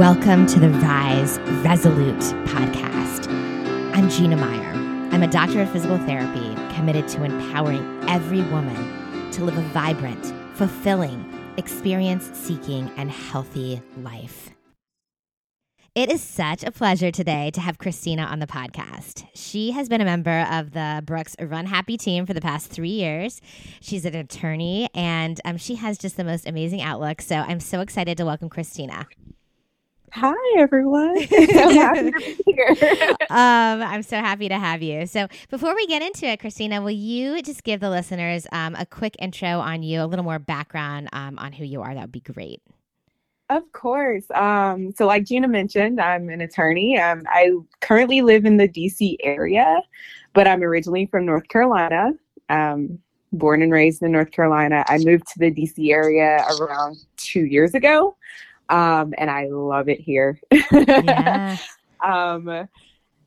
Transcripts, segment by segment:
Welcome to the Rise Resolute podcast. I'm Gina Meyer. I'm a doctor of physical therapy committed to empowering every woman to live a vibrant, fulfilling, experience seeking, and healthy life. It is such a pleasure today to have Christina on the podcast. She has been a member of the Brooks Run Happy team for the past three years. She's an attorney and um, she has just the most amazing outlook. So I'm so excited to welcome Christina. Hi, everyone. I'm happy to be here. um, I'm so happy to have you. So, before we get into it, Christina, will you just give the listeners um, a quick intro on you, a little more background um, on who you are? That would be great. Of course. Um, so, like Gina mentioned, I'm an attorney. Um, I currently live in the DC area, but I'm originally from North Carolina. Um, born and raised in North Carolina. I moved to the DC area around two years ago um, and I love it here. yeah. um,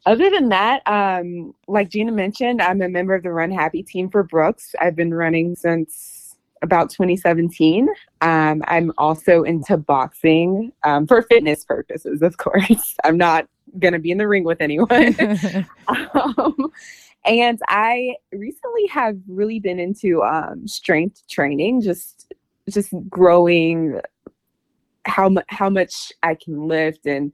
other than that, um, like Gina mentioned, I'm a member of the Run Happy team for Brooks. I've been running since about 2017. Um, I'm also into boxing um, for fitness purposes, of course. I'm not going to be in the ring with anyone. um, and I recently have really been into um, strength training, just just growing how much how much I can lift and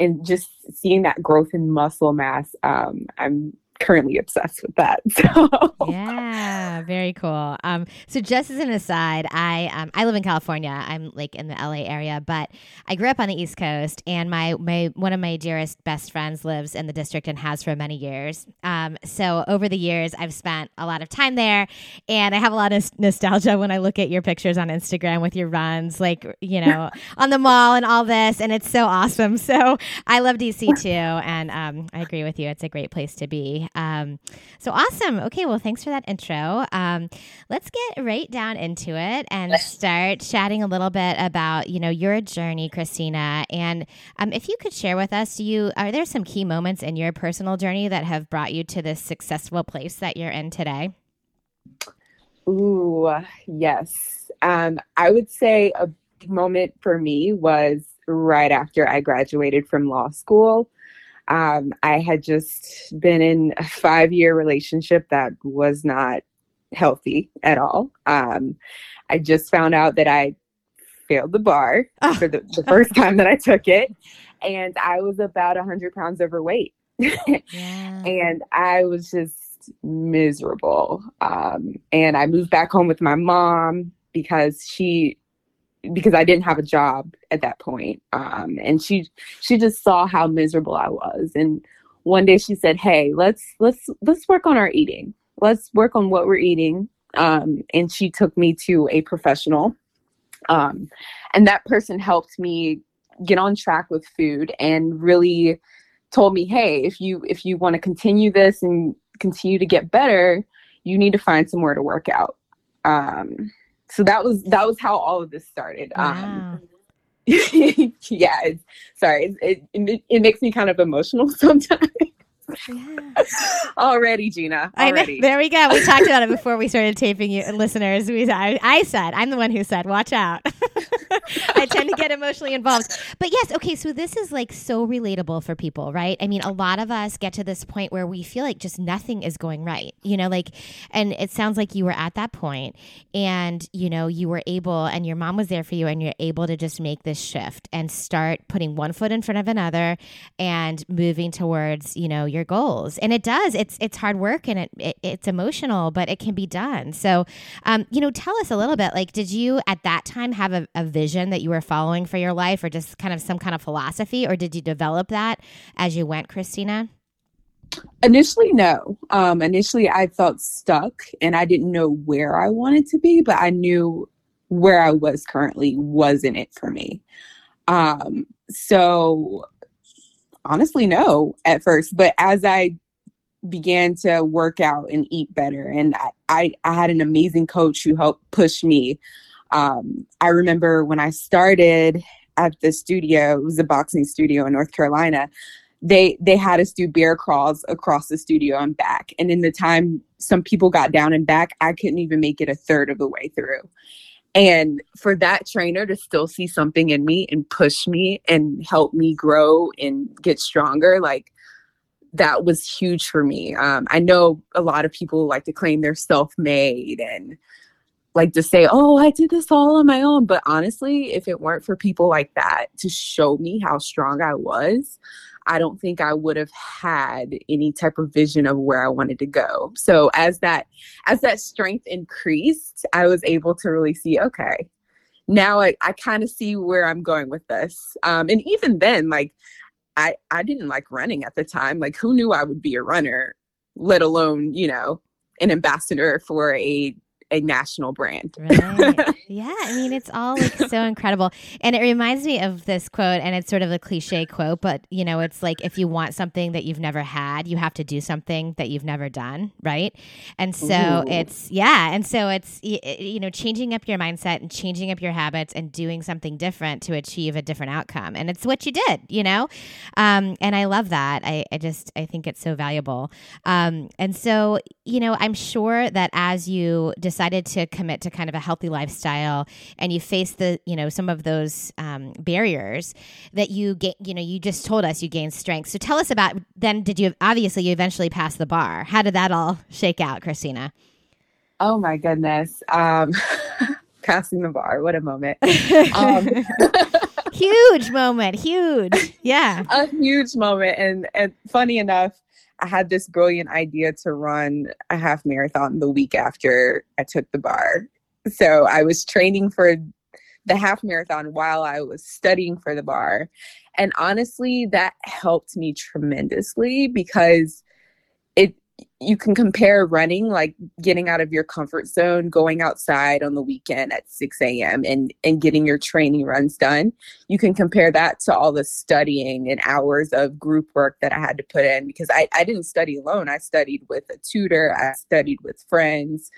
and just seeing that growth in muscle mass. Um, I'm currently obsessed with that. So yeah, very cool. Um, so just as an aside, I um, I live in California. I'm like in the LA area, but I grew up on the East Coast, and my my one of my dearest best friends lives in the district and has for many years. Um, so over the years, I've spent a lot of time there, and I have a lot of nostalgia when I look at your pictures on Instagram with your runs, like you know, on the mall and all this, and it's so awesome. So I love DC too, and um, I agree with you. It's a great place to be. Um, so awesome. Okay, well, thanks for that intro. Um, let's get right down into it and start chatting a little bit about you know your journey, Christina. And um, if you could share with us, you are there some key moments in your personal journey that have brought you to this successful place that you're in today? Ooh, yes. Um, I would say a moment for me was right after I graduated from law school. Um, I had just been in a five year relationship that was not healthy at all. Um, I just found out that I failed the bar oh. for the, the, first time that I took it, and I was about 100 pounds overweight. yeah. And I was just miserable. Um, and I moved back home with my mom because she because I didn't have a job at that point. Um, and she she just saw how miserable I was. And one day she said, "Hey, let's let's let's work on our eating. Let's work on what we're eating." Um, and she took me to a professional, um, and that person helped me get on track with food and really told me, "Hey, if you if you want to continue this and continue to get better, you need to find somewhere to work out." Um, so that was that was how all of this started. Um, wow. Um, yeah, it's, sorry, it, it it makes me kind of emotional sometimes. Yeah. already, Gina. Already. There we go. We talked about it before we started taping you, listeners. We, I, I said, I'm the one who said, watch out. I tend to get emotionally involved. But yes, okay, so this is like so relatable for people, right? I mean, a lot of us get to this point where we feel like just nothing is going right, you know, like, and it sounds like you were at that point and, you know, you were able, and your mom was there for you, and you're able to just make this shift and start putting one foot in front of another and moving towards, you know, your goals. And it does, it's, it's hard work and it, it it's emotional, but it can be done. So, um, you know, tell us a little bit, like, did you at that time have a, a vision? vision that you were following for your life or just kind of some kind of philosophy or did you develop that as you went christina initially no um, initially i felt stuck and i didn't know where i wanted to be but i knew where i was currently wasn't it for me um, so honestly no at first but as i began to work out and eat better and I, I, I had an amazing coach who helped push me um, I remember when I started at the studio, it was a boxing studio in North Carolina. They they had us do bear crawls across the studio and back. And in the time some people got down and back, I couldn't even make it a third of the way through. And for that trainer to still see something in me and push me and help me grow and get stronger, like that was huge for me. Um, I know a lot of people like to claim they're self made and like to say, oh, I did this all on my own. But honestly, if it weren't for people like that to show me how strong I was, I don't think I would have had any type of vision of where I wanted to go. So as that as that strength increased, I was able to really see, okay, now I, I kind of see where I'm going with this. Um, and even then, like I I didn't like running at the time. Like who knew I would be a runner, let alone, you know, an ambassador for a a national brand. right. Yeah. I mean, it's all like so incredible. And it reminds me of this quote, and it's sort of a cliche quote, but you know, it's like if you want something that you've never had, you have to do something that you've never done. Right. And so Ooh. it's, yeah. And so it's, you know, changing up your mindset and changing up your habits and doing something different to achieve a different outcome. And it's what you did, you know? Um, and I love that. I, I just, I think it's so valuable. Um, and so, you know, I'm sure that as you decided to commit to kind of a healthy lifestyle and you face the, you know, some of those um, barriers that you get, you know, you just told us you gained strength. So tell us about then, did you obviously you eventually passed the bar? How did that all shake out, Christina? Oh my goodness. Um, passing the bar. What a moment. Um, huge moment. Huge. Yeah. a huge moment. And, and funny enough, I had this brilliant idea to run a half marathon the week after I took the bar. So I was training for the half marathon while I was studying for the bar. And honestly, that helped me tremendously because you can compare running, like getting out of your comfort zone, going outside on the weekend at 6 a.m. and and getting your training runs done. You can compare that to all the studying and hours of group work that I had to put in because I, I didn't study alone. I studied with a tutor, I studied with friends,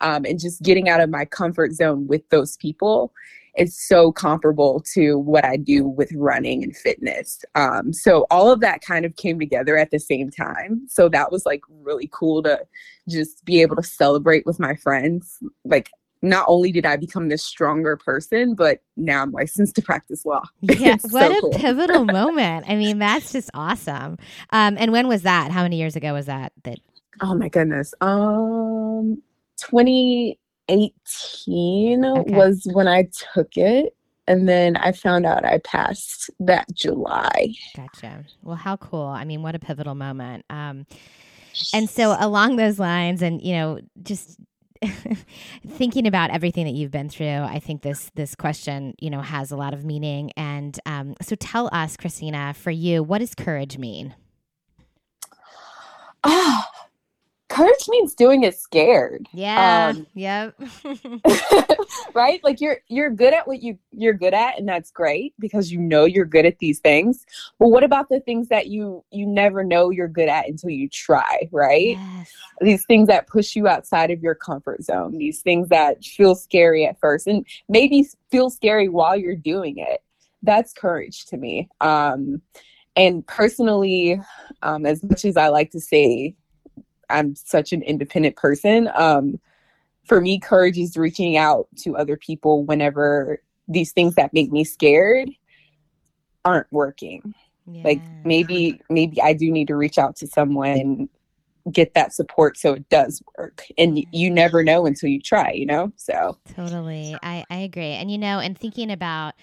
um, and just getting out of my comfort zone with those people is so comparable to what I do with running and fitness. Um, so all of that kind of came together at the same time. So that was like really cool to just be able to celebrate with my friends. Like not only did I become this stronger person, but now I'm licensed to practice law. Yeah, It's what so a cool. pivotal moment. I mean, that's just awesome. Um, and when was that? How many years ago was that? That Oh my goodness. Um 2018 Okay. was when I took it. And then I found out I passed that July. gotcha. Well, how cool. I mean, what a pivotal moment. Um, and so along those lines, and you know, just thinking about everything that you've been through, I think this this question, you know, has a lot of meaning. And um, so, tell us, Christina, for you, what does courage mean? Ah, courage means doing it scared. Yeah. Um, yep. right? Like you're you're good at what you you're good at and that's great because you know you're good at these things. But what about the things that you you never know you're good at until you try, right? yes. These things that push you outside of your comfort zone, these things that feel scary at first and maybe feel scary while you're doing it. That's courage to me. Um and personally, um, as much as I like to say I'm such an independent person, um, for me, courage is reaching out to other people whenever these things that make me scared aren't working. Like maybe maybe I do need to reach out to someone and get that support so it does work. And y- you never know until you try, you know? So Totally. I, I agree. And, you know, and thinking about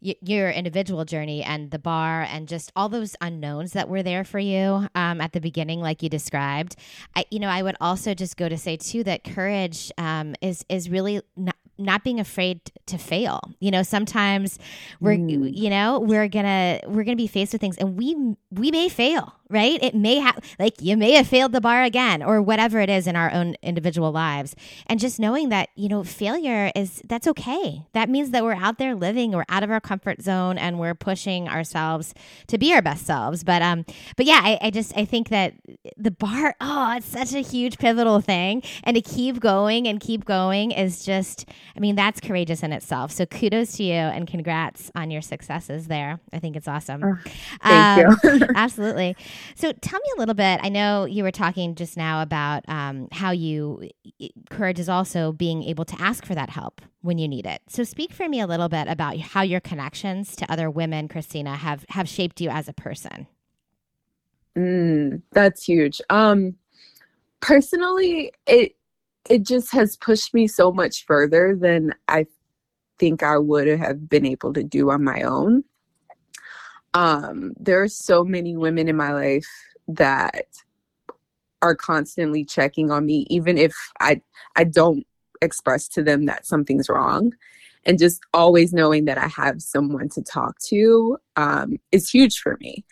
y- your individual journey and the bar and just all those unknowns that were there for you um, at the beginning, like you described, I, you know, I would also just go to say too that courage um, is is really not, not being afraid to fail. You know, sometimes we're Mm. you know we're gonna we're gonna be faced with things and we we may fail right? It may have like you may have failed the bar again or whatever it is in our own individual lives. And just knowing that you know failure is that's okay. That means that we're out there living we're out of our comfort zone and we're pushing ourselves to be our best selves. But um but yeah i, I just i think that the bar oh it's such a huge pivotal thing. And to keep going and keep going is just i mean that's courageous in itself. So kudos to you and congrats on your successes there. I think it's awesome. Oh, thank Um, you. absolutely So tell me a little bit. I know you were talking just now about um, how you courage is also being able to ask for that help when you need it. So speak for me a little bit about how your connections to other women, Christina, have have shaped you as a person. Mm, that's huge. Um, personally, it it just has pushed me so much further than I think I would have been able to do on my own. Um, there are so many women in my life that are constantly checking on me, even if I I don't express to them that something's wrong. And just always knowing that I have someone to talk to um, is huge for me.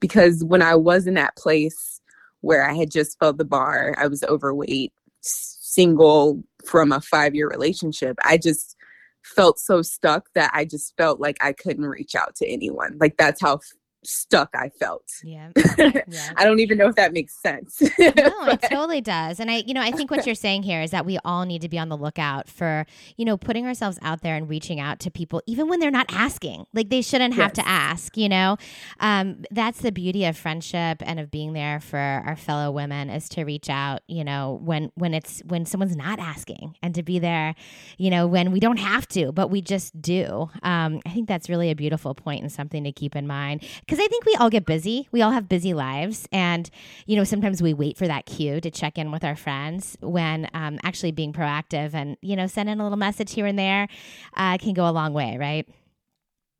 Because when I was in that place where I had just felt the bar, I was overweight, single from a five year relationship, I just felt so stuck that I just felt like I couldn't reach out to anyone. Like that's how stuck I felt. Yeah. yeah. I don't even know if that makes sense. no, it totally does. And I, you know, I think what you're saying here is that we all need to be on the lookout for, you know, putting ourselves out there and reaching out to people, even when they're not asking. Like they shouldn't have yes. to ask, you know? Um, that's the beauty of friendship and of being there for our fellow women is to reach out, you know, when, when it's, when someone's not asking and to be there, you know, when we don't have to, but we just do. Um, I think that's really a beautiful point and something to keep in mind because I think we all get busy. We all have busy lives. And, you know, sometimes we wait for that cue to check in with our friends when um, actually being proactive and, you know, sending a little message here and there uh, can go a long way, right?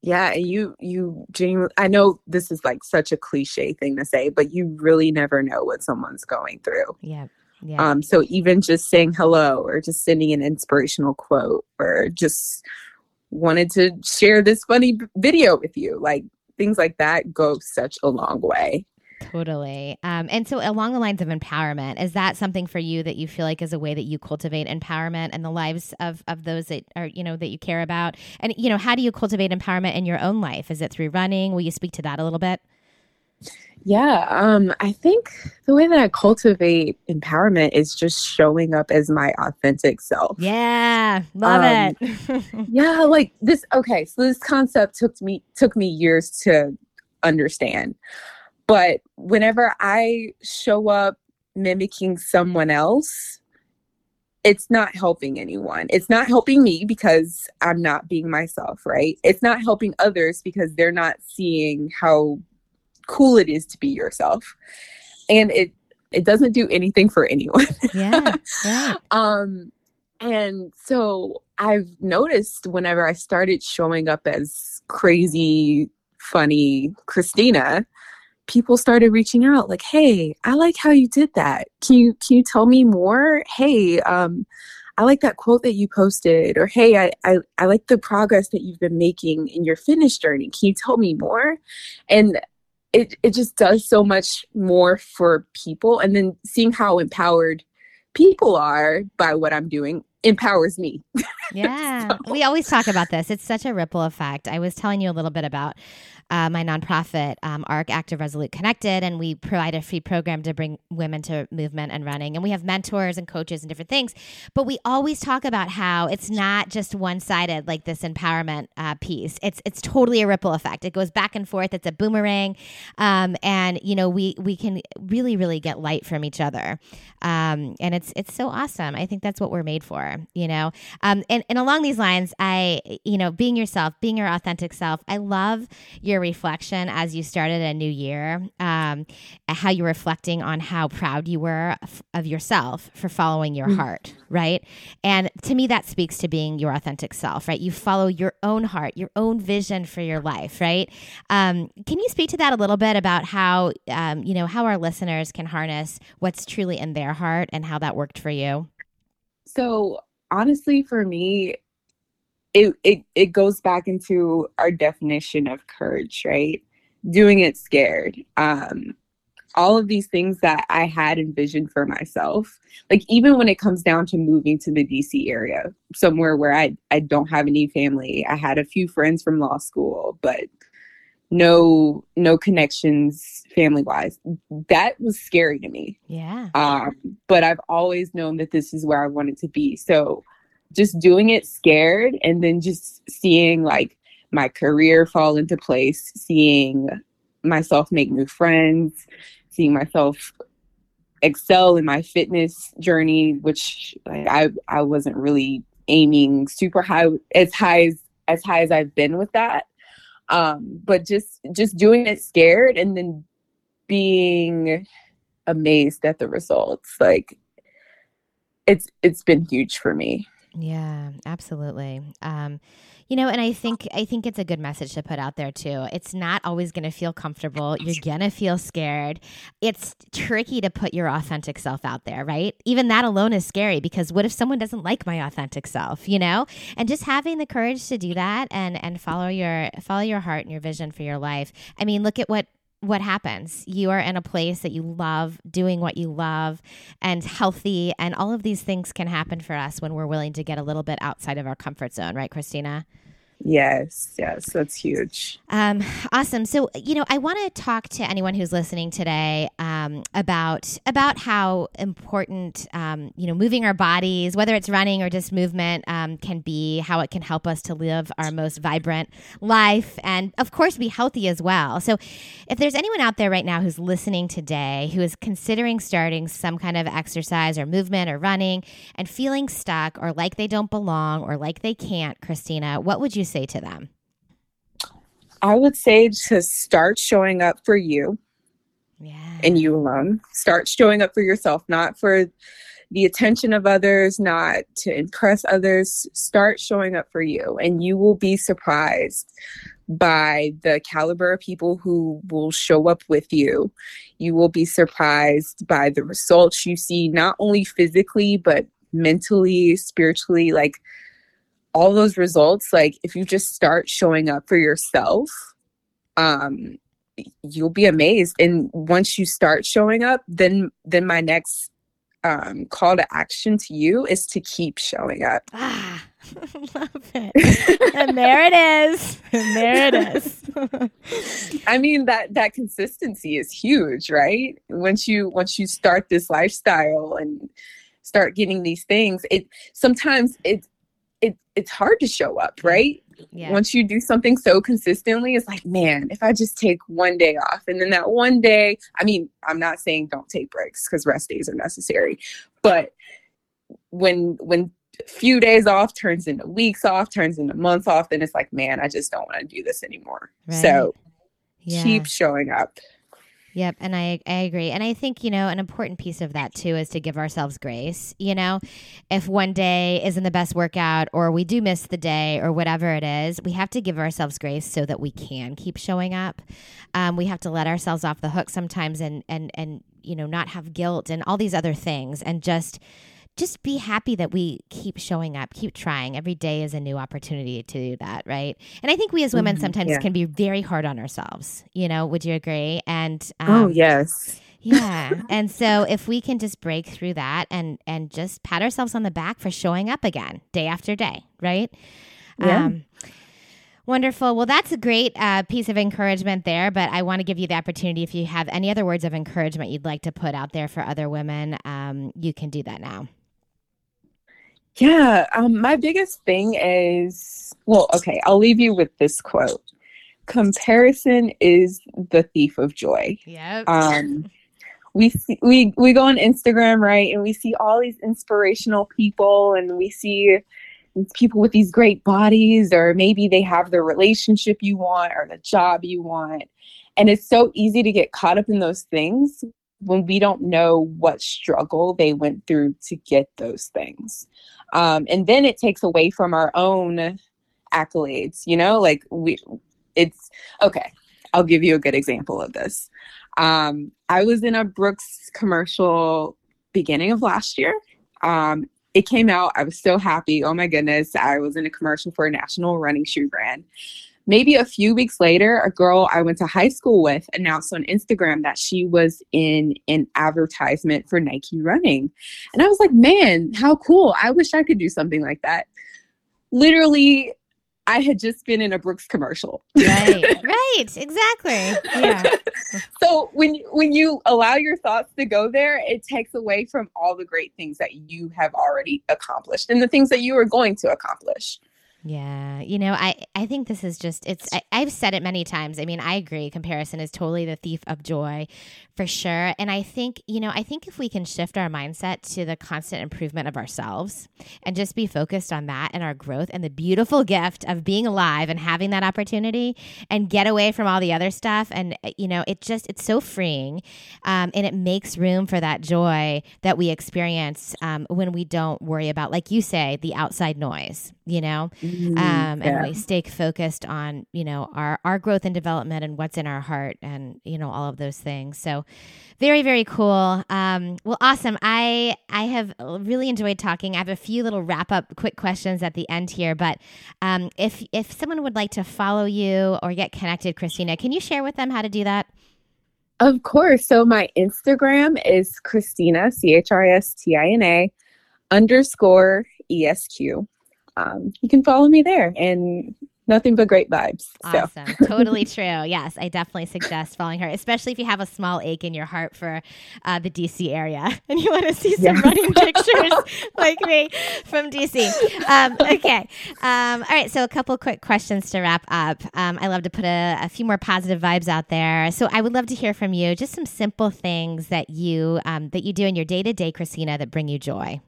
Yeah, and you you genuinely I know this is like such a cliche thing to say, but you really never know what someone's going through. Yeah. Yeah. Um, so even just saying hello or just sending an inspirational quote or just wanted to share this funny video with you, like things like that go such a long way. Totally. Um, and so, along the lines of empowerment, is that something for you that you feel like is a way that you cultivate empowerment and the lives of, of those that are, you know, that you care about? And, you know, how do you cultivate empowerment in your own life? Is it through running? Will you speak to that a little bit? Yeah, um, I think the way that I cultivate empowerment is just showing up as my authentic self. Yeah, love um, it. yeah, like this. Okay, so this concept took me took me years to understand, but whenever I show up mimicking someone else, it's not helping anyone. It's not helping me because I'm not being myself, right? It's not helping others because they're not seeing how cool it is to be yourself. And it it doesn't do anything for anyone. Yeah. yeah. um and so I've noticed whenever I started showing up as crazy, funny Christina, people started reaching out like, "Hey, I like how you did that. Can you can you tell me more? Hey, um I like that quote that you posted, or hey, I, I, I like the progress that you've been making in your fitness journey. Can you tell me more? And it it just does so much more for people and then seeing how empowered people are by what I'm doing empowers me. Yeah. so. We always talk about this. It's such a ripple effect. I was telling you a little bit about uh, my nonprofit, um, ARC Active Resolute Connected, and we provide a free program to bring women to movement and running. And we have mentors and coaches and different things. But we always talk about how it's not just one sided, like this empowerment uh, piece. It's it's totally a ripple effect. It goes back and forth. It's a boomerang, um, and you know we we can really really get light from each other, um, and it's it's so awesome. I think that's what we're made for. You know, um, and and along these lines, I you know being yourself, being your authentic self. I love your reflection as you started a new year, um, how you're reflecting on how proud you were of yourself for following your mm-hmm. heart, right? And to me, that speaks to being your authentic self, right? You follow your own heart, your own vision for your life, right? Um, can you speak to that a little bit about how, um, you know, how our listeners can harness what's truly in their heart and how that worked for you? So, honestly, for me, it, it it goes back into our definition of courage, right? Doing it scared. Um, all of these things that I had envisioned for myself, like even when it comes down to moving to the DC area, somewhere where I I don't have any family. I had a few friends from law school, but no no connections family wise. That was scary to me. Yeah. Um, but I've always known that this is where I wanted to be. So just doing it scared and then just seeing like my career fall into place, seeing myself make new friends, seeing myself excel in my fitness journey, which like, I I wasn't really aiming super high as high as as high as I've been with that. Um, but just just doing it scared and then being amazed at the results. Like it's it's been huge for me. Yeah, absolutely. Um, you know, and I think I think it's a good message to put out there too. It's not always going to feel comfortable. You're going to feel scared. It's tricky to put your authentic self out there, right? Even that alone is scary because what if someone doesn't like my authentic self, you know? And just having the courage to do that and and follow your follow your heart and your vision for your life. I mean, look at what what happens. You are in a place that you love, doing what you love, and healthy. And all of these things can happen for us when we're willing to get a little bit outside of our comfort zone, right, Christina? Yes, yes, that's huge. Um, awesome. So, you know, I want to talk to anyone who's listening today um, about about how important, um, you know, moving our bodies, whether it's running or just movement, um, can be. How it can help us to live our most vibrant life, and of course, be healthy as well. So, if there's anyone out there right now who's listening today who is considering starting some kind of exercise or movement or running and feeling stuck or like they don't belong or like they can't, Christina, what would you say to them? I would say to start showing up for you. Yeah. And you alone. Start showing up for yourself, not for the attention of others, not to impress others. Start showing up for you, and you will be surprised by the caliber of people who will show up with you. You will be surprised by the results you see, not only physically, but mentally, spiritually. Like, all those results like if you just start showing up for yourself um you'll be amazed. And once you start showing up then then my next um call to action to you is to keep showing up. Ah love it. And there it is. And there it is. I mean that that consistency is huge right? Once you once you start this lifestyle and start getting these things it sometimes it it it's hard to show up, right? Yeah. Once you do something so consistently, it's like, man, if I just take one day off and then that one day, I mean, I'm not saying don't take breaks because rest days are necessary, but when when a few days off turns into weeks off, turns into months off, then it's like, man, I just don't want to do this anymore. Right. So yeah. keep showing up. Yep, and I I agree. And I think, you know, an important piece of that too is to give ourselves grace, you know. If one day isn't the best workout or we do miss the day or whatever it is, we have to give ourselves grace so that we can keep showing up. Um, we have to let ourselves off the hook sometimes and and and you know, not have guilt and all these other things and just just be happy that we keep showing up, keep trying. Every day is a new opportunity to do that, right? And I think we as women mm-hmm, sometimes yeah. can be very hard on ourselves. You know, would you agree? And oh, um, oh yes, yeah. and so if we can just break through that and and just pat ourselves on the back for showing up again day after day, right? Yeah. Um, Wonderful. Well, that's a great uh, piece of encouragement there. But I want to give you the opportunity if you have any other words of encouragement you'd like to put out there for other women, um, you can do that now. Yeah, um, my biggest thing is well, okay, I'll leave you with this quote. Comparison is the thief of joy. Yeah. Um, we see, we we go on Instagram, right, and we see all these inspirational people, and we see people with these great bodies, or maybe they have the relationship you want or the job you want, and it's so easy to get caught up in those things when we don't know what struggle they went through to get those things. Um, and then it takes away from our own accolades, you know, like we, it's okay. I'll give you a good example of this. Um, I was in a Brooks commercial beginning of last year. Um, it came out. I was so happy. Oh my goodness. I was in a commercial for a national running shoe brand. Maybe a few weeks later, a girl I went to high school with announced on Instagram that she was in an advertisement for Nike running. And I was like, man, how cool. I wish I could do something like that. Literally, I had just been in a Brooks commercial. Right, right, exactly. Yeah. so when when you allow your thoughts to go there, it takes away from all the great things that you have already accomplished and the things that you are going to accomplish. Yeah, you know, I I think this is just it's I, I've said it many times. I mean, I agree. Comparison is totally the thief of joy, for sure. And I think you know, I think if we can shift our mindset to the constant improvement of ourselves and just be focused on that and our growth and the beautiful gift of being alive and having that opportunity and get away from all the other stuff, and you know, it just it's so freeing, um, and it makes room for that joy that we experience um, when we don't worry about, like you say, the outside noise. You know. Mm, um, and yeah. we stay focused on you know our our growth and development and what's in our heart and you know all of those things so very very cool um, well awesome i i have really enjoyed talking i have a few little wrap up quick questions at the end here but um, if if someone would like to follow you or get connected christina can you share with them how to do that Of course. So my Instagram is Christina, C H R I S T I N A underscore ESQ. Um, you can follow me there and nothing but great vibes. So Awesome. totally true. Yes, I definitely suggest following her, especially if you have a small ache in your heart for uh, the DC area and you want to see some Yes. running pictures like me from DC. Um, okay. Um, all right. So, a couple quick questions to wrap up. Um, I love to put a, a few more positive vibes out there. So, I would love to hear from you just some simple things that you um, that you do in your day to day, Christina, that bring you joy.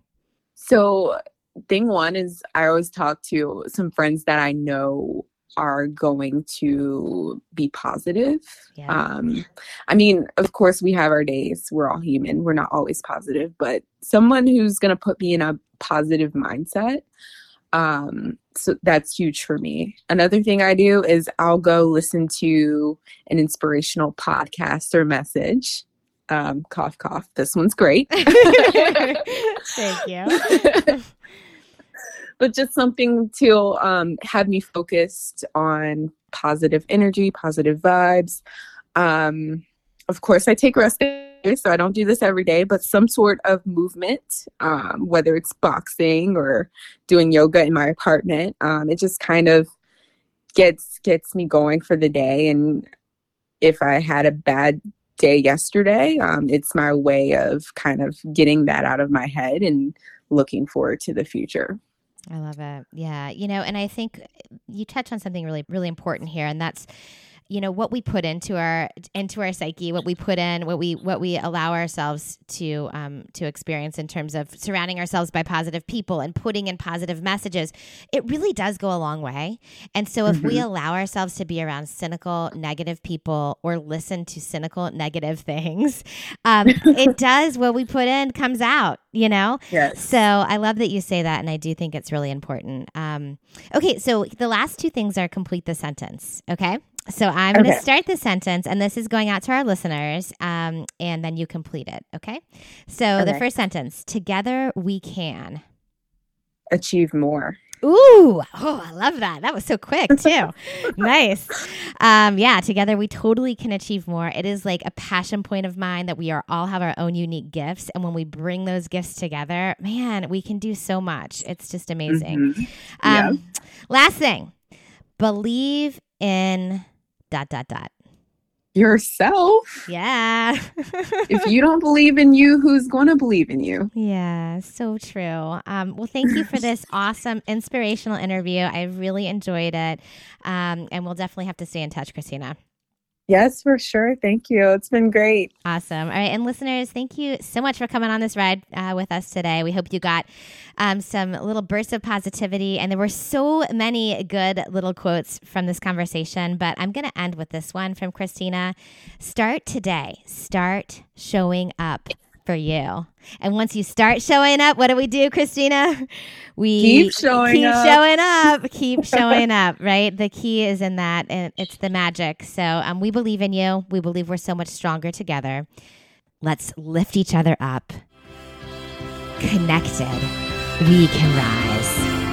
So, thing one is I always talk to some friends that I know are going to be positive. Yeah. Um, I mean, of course, we have our days. We're all human. We're not always positive, but someone who's going to put me in a positive mindset. Um, so that's huge for me. Another thing I do is I'll go listen to an inspirational podcast or message. Um, cough, cough. This one's great. Thank you. but just something to um, have me focused on positive energy, positive vibes. Um, of course, I take rest days, so I don't do this every day, but some sort of movement, um, whether it's boxing or doing yoga in my apartment, um, it just kind of gets gets me going for the day. And if I had a bad day yesterday, um, it's my way of kind of getting that out of my head and looking forward to the future. I love it. Yeah. You know, and I think eh, you touch on something really, really important here, and that's you know what we put into our into our psyche what we put in what we what we allow ourselves to um, to experience in terms of surrounding ourselves by positive people and putting in positive messages it really does go a long way and so if we allow ourselves to be around cynical negative people or listen to cynical negative things um, it does what we put in comes out you know Yes. so I love that you say that, and I do think it's really important. Um, okay, so the last two things are complete the sentence. Okay, so I'm going to start the sentence, and this is going out to our listeners, um, and then you complete it. Okay, so the first sentence: Together we can. Achieve more. Ooh, oh, I love that. That was so quick too. nice. Um, yeah, together we totally can achieve more. It is like a passion point of mine that we are all have our own unique gifts, and when we bring those gifts together, man, we can do so much. It's just amazing. Mhm. Yeah. Um, Last thing, believe in dot dot dot. Yourself. Yeah. if you don't believe in you, who's going to believe in you? Yeah, so true. Um, well, thank you for this awesome, inspirational interview. I really enjoyed it. Um, and we'll definitely have to stay in touch, Christina. Yes, for sure. Thank you. It's been great. Awesome. All right. And listeners, thank you so much for coming on this ride uh, with us today. We hope you got um, some little bursts of positivity. And there were so many good little quotes from this conversation. But I'm going to end with this one from Christina Start today. Start showing up for you. And once you start showing up, what do we do, Christina? We Keep showing keep up. showing up. Keep showing up, right? The key is in that, and it's the magic. So um, we believe in you. We believe we're so much stronger together. Let's lift each other up. Connected, we can rise.